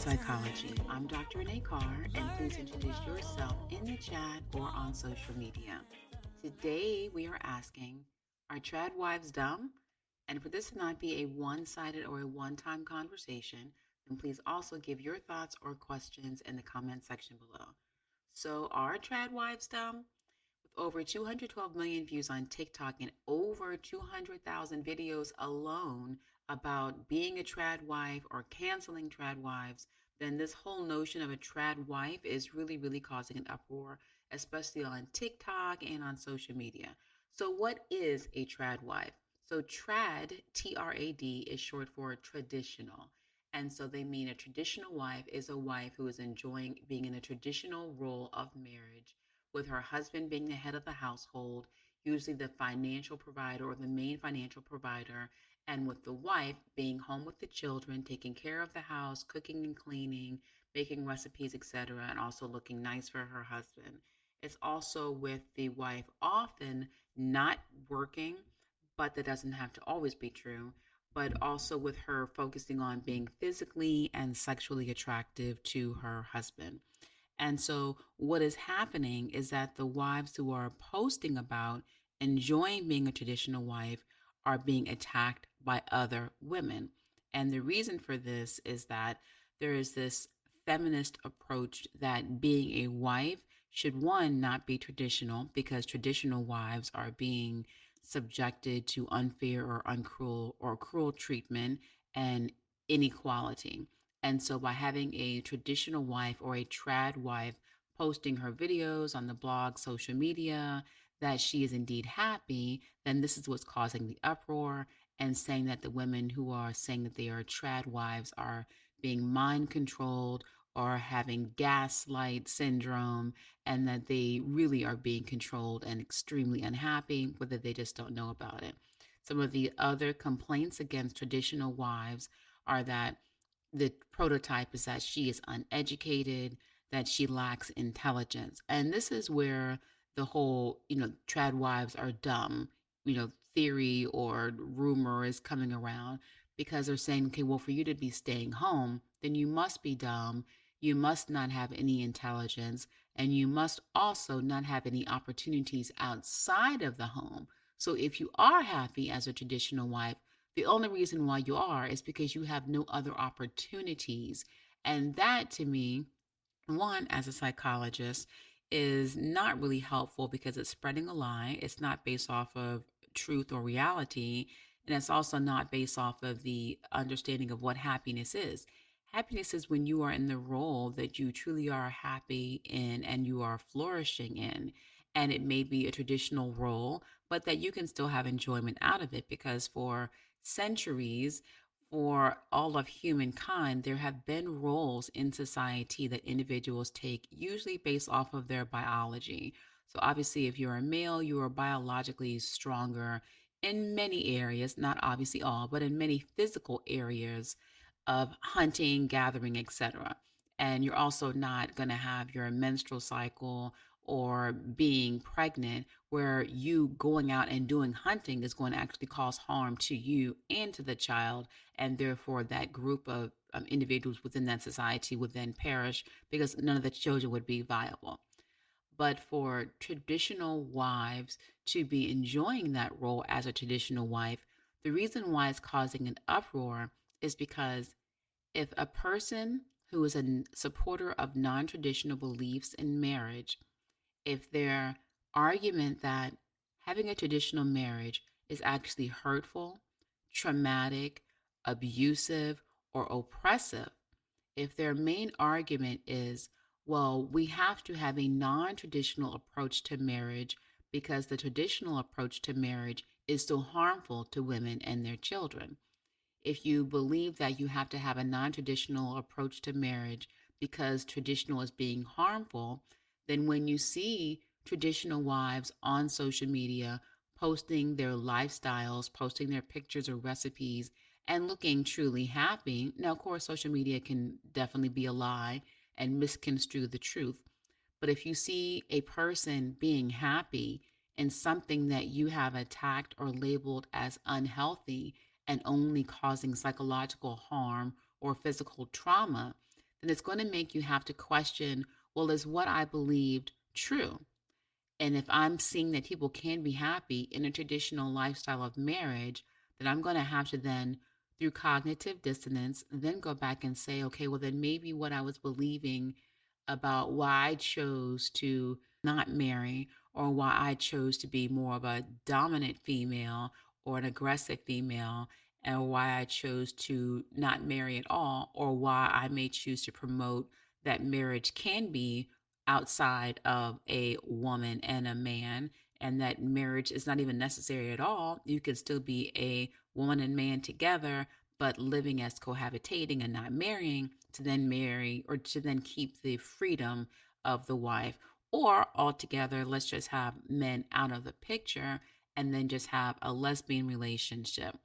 Psychology. I'm Dr. Renee Carr, and please introduce yourself in the chat or on social media. Today, we are asking Are trad wives dumb? And for this to not be a one sided or a one time conversation, then please also give your thoughts or questions in the comment section below. So, are trad wives dumb? With over 212 million views on TikTok and over 200,000 videos alone about being a trad wife or canceling trad wives, then this whole notion of a trad wife is really, really causing an uproar, especially on TikTok and on social media. So, what is a trad wife? So, trad, T R A D, is short for traditional. And so they mean a traditional wife is a wife who is enjoying being in a traditional role of marriage with her husband being the head of the household, usually the financial provider or the main financial provider, and with the wife being home with the children, taking care of the house, cooking and cleaning, making recipes, etc., and also looking nice for her husband. It's also with the wife often not working, but that doesn't have to always be true, but also with her focusing on being physically and sexually attractive to her husband. And so, what is happening is that the wives who are posting about enjoying being a traditional wife are being attacked by other women. And the reason for this is that there is this feminist approach that being a wife should one not be traditional because traditional wives are being subjected to unfair or uncruel or cruel treatment and inequality. And so, by having a traditional wife or a trad wife posting her videos on the blog, social media, that she is indeed happy, then this is what's causing the uproar and saying that the women who are saying that they are trad wives are being mind controlled or having gaslight syndrome and that they really are being controlled and extremely unhappy, whether they just don't know about it. Some of the other complaints against traditional wives are that the prototype is that she is uneducated, that she lacks intelligence. And this is where the whole, you know, trad wives are dumb, you know, theory or rumor is coming around because they're saying, okay, well, for you to be staying home, then you must be dumb. You must not have any intelligence, and you must also not have any opportunities outside of the home. So if you are happy as a traditional wife, the only reason why you are is because you have no other opportunities. And that to me, one, as a psychologist, is not really helpful because it's spreading a lie. It's not based off of truth or reality. And it's also not based off of the understanding of what happiness is. Happiness is when you are in the role that you truly are happy in and you are flourishing in. And it may be a traditional role, but that you can still have enjoyment out of it because for centuries, for all of humankind, there have been roles in society that individuals take, usually based off of their biology. So, obviously, if you're a male, you are biologically stronger in many areas, not obviously all, but in many physical areas of hunting, gathering, etc. And you're also not going to have your menstrual cycle or being pregnant where you going out and doing hunting is going to actually cause harm to you and to the child and therefore that group of um, individuals within that society would then perish because none of the children would be viable but for traditional wives to be enjoying that role as a traditional wife the reason why it's causing an uproar is because if a person who is a supporter of non-traditional beliefs in marriage if their argument that having a traditional marriage is actually hurtful, traumatic, abusive, or oppressive, if their main argument is, well, we have to have a non traditional approach to marriage because the traditional approach to marriage is so harmful to women and their children. If you believe that you have to have a non traditional approach to marriage because traditional is being harmful, then when you see traditional wives on social media posting their lifestyles, posting their pictures or recipes, and looking truly happy. Now, of course, social media can definitely be a lie and misconstrue the truth. But if you see a person being happy in something that you have attacked or labeled as unhealthy and only causing psychological harm or physical trauma, then it's going to make you have to question well, is what I believed true? And if I'm seeing that people can be happy in a traditional lifestyle of marriage, then I'm going to have to then, through cognitive dissonance, then go back and say, okay, well, then maybe what I was believing about why I chose to not marry or why I chose to be more of a dominant female or an aggressive female and why I chose to not marry at all, or why I may choose to promote that marriage can be outside of a woman and a man, and that marriage is not even necessary at all. You can still be a woman and man together, but living as cohabitating and not marrying to then marry or to then keep the freedom of the wife. Or altogether, let's just have men out of the picture and then just have a lesbian relationship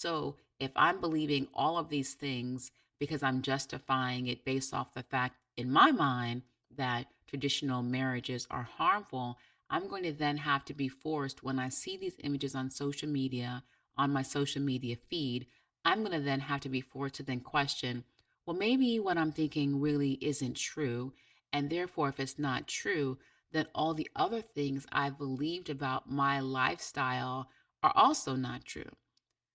so if I'm believing all of these things because I'm justifying it based off the fact in my mind that traditional marriages are harmful, I'm going to then have to be forced when I see these images on social media, on my social media feed, I'm going to then have to be forced to then question, well, maybe what I'm thinking really isn't true. And therefore, if it's not true, then all the other things I've believed about my lifestyle are also not true.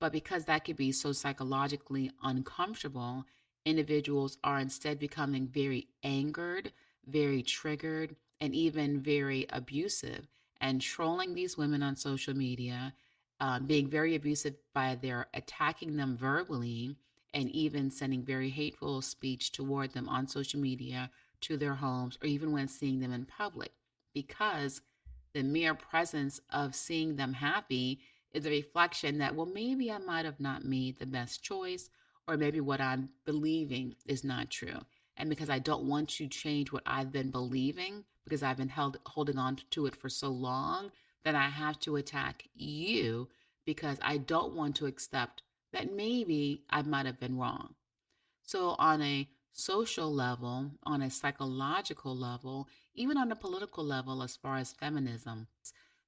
But because that could be so psychologically uncomfortable, individuals are instead becoming very angered, very triggered, and even very abusive and trolling these women on social media, uh, being very abusive by their attacking them verbally and even sending very hateful speech toward them on social media to their homes or even when seeing them in public because the mere presence of seeing them happy is a reflection that, well, maybe I might have not made the best choice, or maybe what I'm believing is not true. And because I don't want to change what I've been believing, because I've been held holding on to it for so long, that I have to attack you because I don't want to accept that maybe I might have been wrong. So, on a social level, on a psychological level, even on a political level, as far as feminism,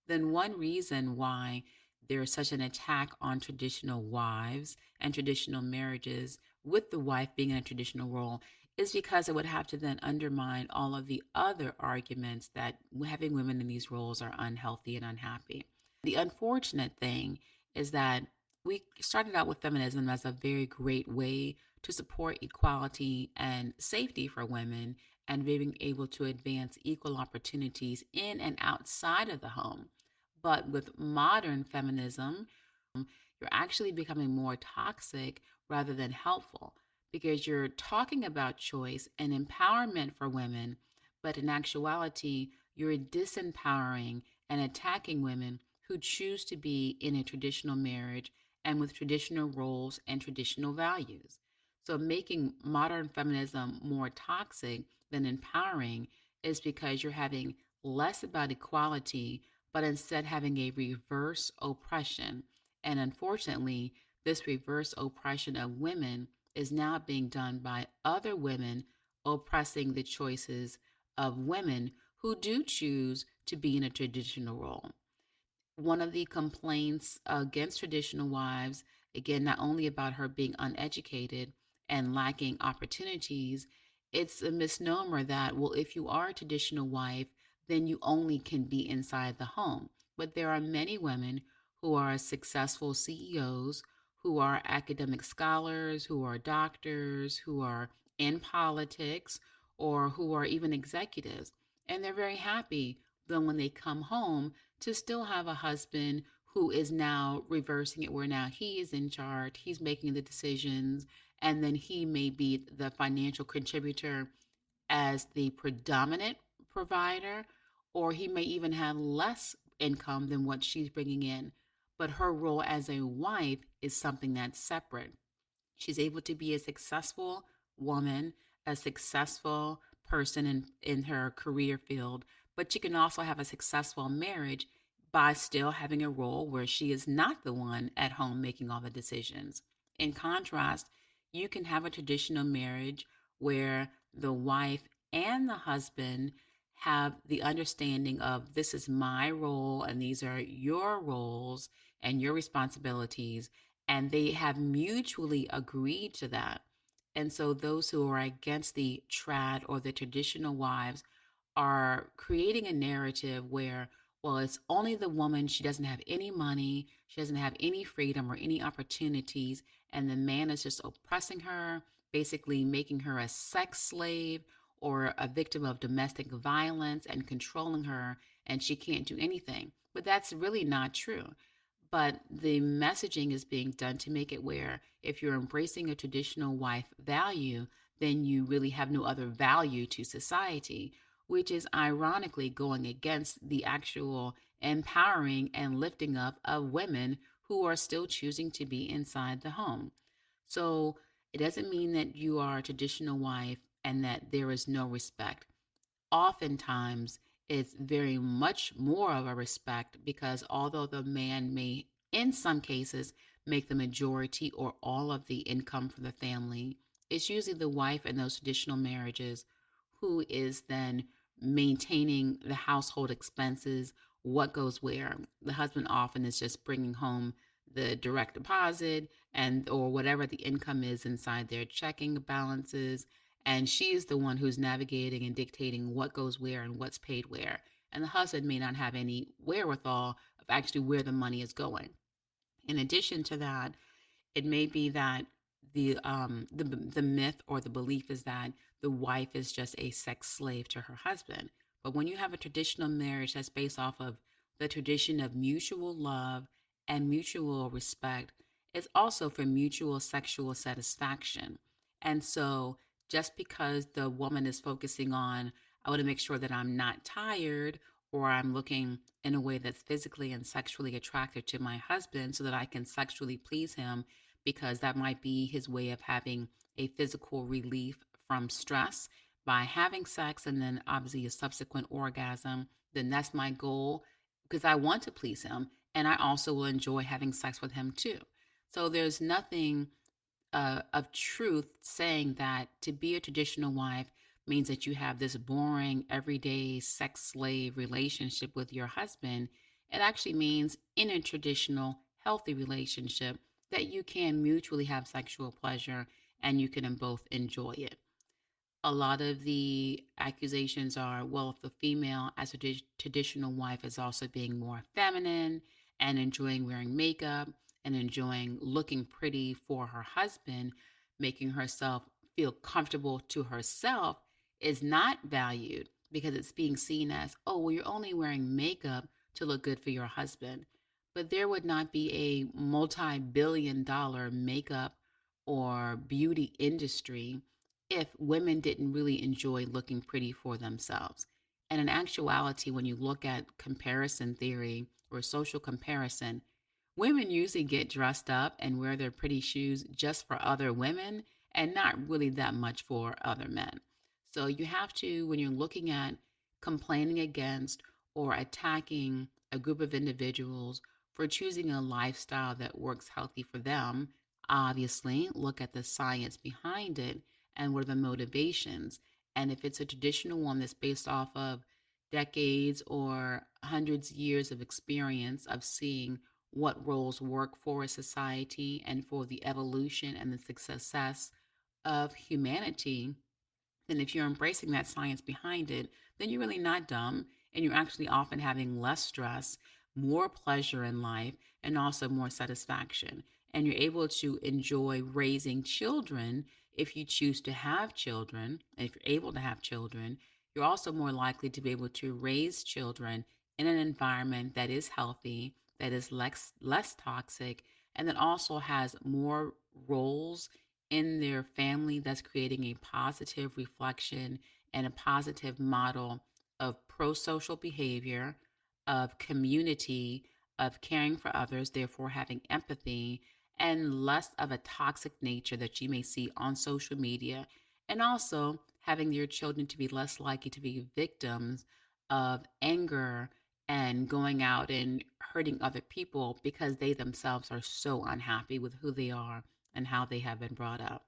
then one reason why there is such an attack on traditional wives and traditional marriages, with the wife being in a traditional role, is because it would have to then undermine all of the other arguments that having women in these roles are unhealthy and unhappy. The unfortunate thing is that we started out with feminism as a very great way to support equality and safety for women and being able to advance equal opportunities in and outside of the home. But with modern feminism, you're actually becoming more toxic rather than helpful because you're talking about choice and empowerment for women, but in actuality, you're disempowering and attacking women who choose to be in a traditional marriage and with traditional roles and traditional values. So, making modern feminism more toxic than empowering is because you're having less about equality but instead having a reverse oppression. And unfortunately, this reverse oppression of women is now being done by other women oppressing the choices of women who do choose to be in a traditional role. One of the complaints against traditional wives, again, not only about her being uneducated and lacking opportunities, it's a misnomer that, well, if you are a traditional wife, then you only can be inside the home. But there are many women who are successful CEOs, who are academic scholars, who are doctors, who are in politics, or who are even executives. And they're very happy then when they come home to still have a husband who is now reversing it, where now he is in charge, he's making the decisions, and then he may be the financial contributor as the predominant provider or he may even have less income than what she's bringing in. But her role as a wife is something that's separate. She's able to be a successful woman, a successful person in, in her career field, but she can also have a successful marriage by still having a role where she is not the one at home making all the decisions. In contrast, you can have a traditional marriage where the wife and the husband have the understanding of this is my role and these are your roles and your responsibilities. And they have mutually agreed to that. And so those who are against the trad or the traditional wives are creating a narrative where, well, it's only the woman, she doesn't have any money, she doesn't have any freedom or any opportunities, and the man is just oppressing her, basically making her a sex slave or a victim of domestic violence and controlling her, and she can't do anything. But that's really not true. But the messaging is being done to make it where if you're embracing a traditional wife value, then you really have no other value to society, which is ironically going against the actual empowering and lifting up of women who are still choosing to be inside the home. So it doesn't mean that you are a traditional wife and that there is no respect. Oftentimes, it's very much more of a respect because although the man may, in some cases, make the majority or all of the income for the family, it's usually the wife in those traditional marriages who is then maintaining the household expenses, what goes where. The husband often is just bringing home the direct deposit and or whatever the income is inside their checking balances and she is the one who's navigating and dictating what goes where and what's paid where and the husband may not have any wherewithal of actually where the money is going. In addition to that it may be that the um the the myth or the belief is that the wife is just a sex slave to her husband. But when you have a traditional marriage that's based off of the tradition of mutual love and mutual respect it's also for mutual sexual satisfaction. And so just because the woman is focusing on, I want to make sure that I'm not tired or I'm looking in a way that's physically and sexually attractive to my husband so that I can sexually please him because that might be his way of having a physical relief from stress by having sex and then obviously a subsequent orgasm. Then that's my goal because I want to please him and I also will enjoy having sex with him too. So there's nothing uh, of truth saying that to be a traditional wife means that you have this boring, everyday sex slave relationship with your husband. It actually means in a traditional, healthy relationship that you can mutually have sexual pleasure and you can both enjoy it. A lot of the accusations are well, if the female, as a traditional wife, is also being more feminine and enjoying wearing makeup and enjoying looking pretty for her husband, making herself feel comfortable to herself is not valued because it's being seen as, oh, well, you're only wearing makeup to look good for your husband. But there would not be a multi billion dollar makeup or beauty industry if women didn't really enjoy looking pretty for themselves. And in actuality, when you look at comparison theory or social comparison, Women usually get dressed up and wear their pretty shoes just for other women and not really that much for other men. So you have to, when you're looking at complaining against or attacking a group of individuals for choosing a lifestyle that works healthy for them, obviously look at the science behind it and what are the motivations. And if it's a traditional one that's based off of decades or hundreds of years of experience of seeing what roles work for a society and for the evolution and the success of humanity, then if you're embracing that science behind it, then you're really not dumb and you're actually often having less stress, more pleasure in life, and also more satisfaction. And you're able to enjoy raising children if you choose to have children. And if you're able to have children, you're also more likely to be able to raise children in an environment that is healthy that is less less toxic and that also has more roles in their family that's creating a positive reflection and a positive model of pro-social behavior of community of caring for others therefore having empathy and less of a toxic nature that you may see on social media and also having your children to be less likely to be victims of anger and going out and hurting other people because they themselves are so unhappy with who they are and how they have been brought up.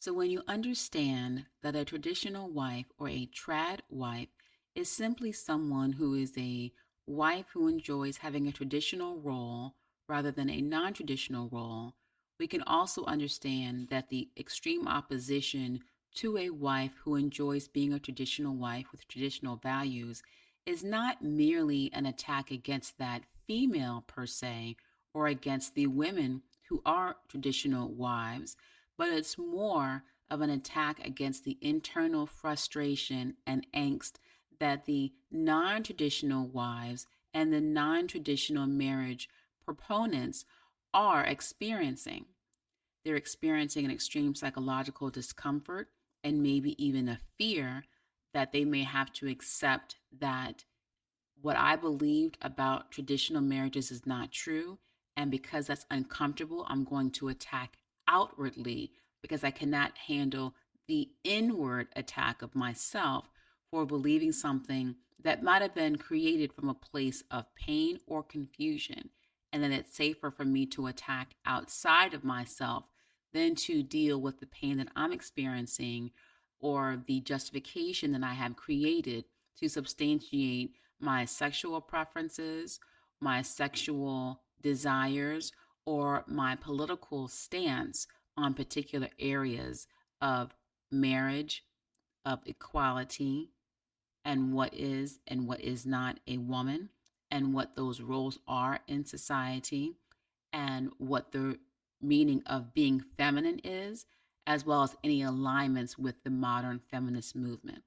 So, when you understand that a traditional wife or a trad wife is simply someone who is a wife who enjoys having a traditional role rather than a non traditional role, we can also understand that the extreme opposition to a wife who enjoys being a traditional wife with traditional values is not merely an attack against that female per se or against the women who are traditional wives, but it's more of an attack against the internal frustration and angst that the non traditional wives and the non traditional marriage proponents are experiencing. They're experiencing an extreme psychological discomfort and maybe even a fear that they may have to accept that what I believed about traditional marriages is not true. And because that's uncomfortable, I'm going to attack outwardly because I cannot handle the inward attack of myself for believing something that might have been created from a place of pain or confusion. And then it's safer for me to attack outside of myself than to deal with the pain that I'm experiencing or the justification that I have created to substantiate my sexual preferences, my sexual desires, or my political stance on particular areas of marriage, of equality, and what is and what is not a woman, and what those roles are in society, and what the meaning of being feminine is, as well as any alignments with the modern feminist movement.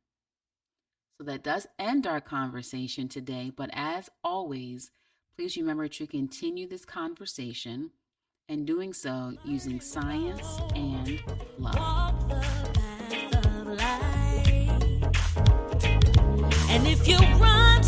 So that does end our conversation today. But as always, please remember to continue this conversation and doing so using science and love. And if you run,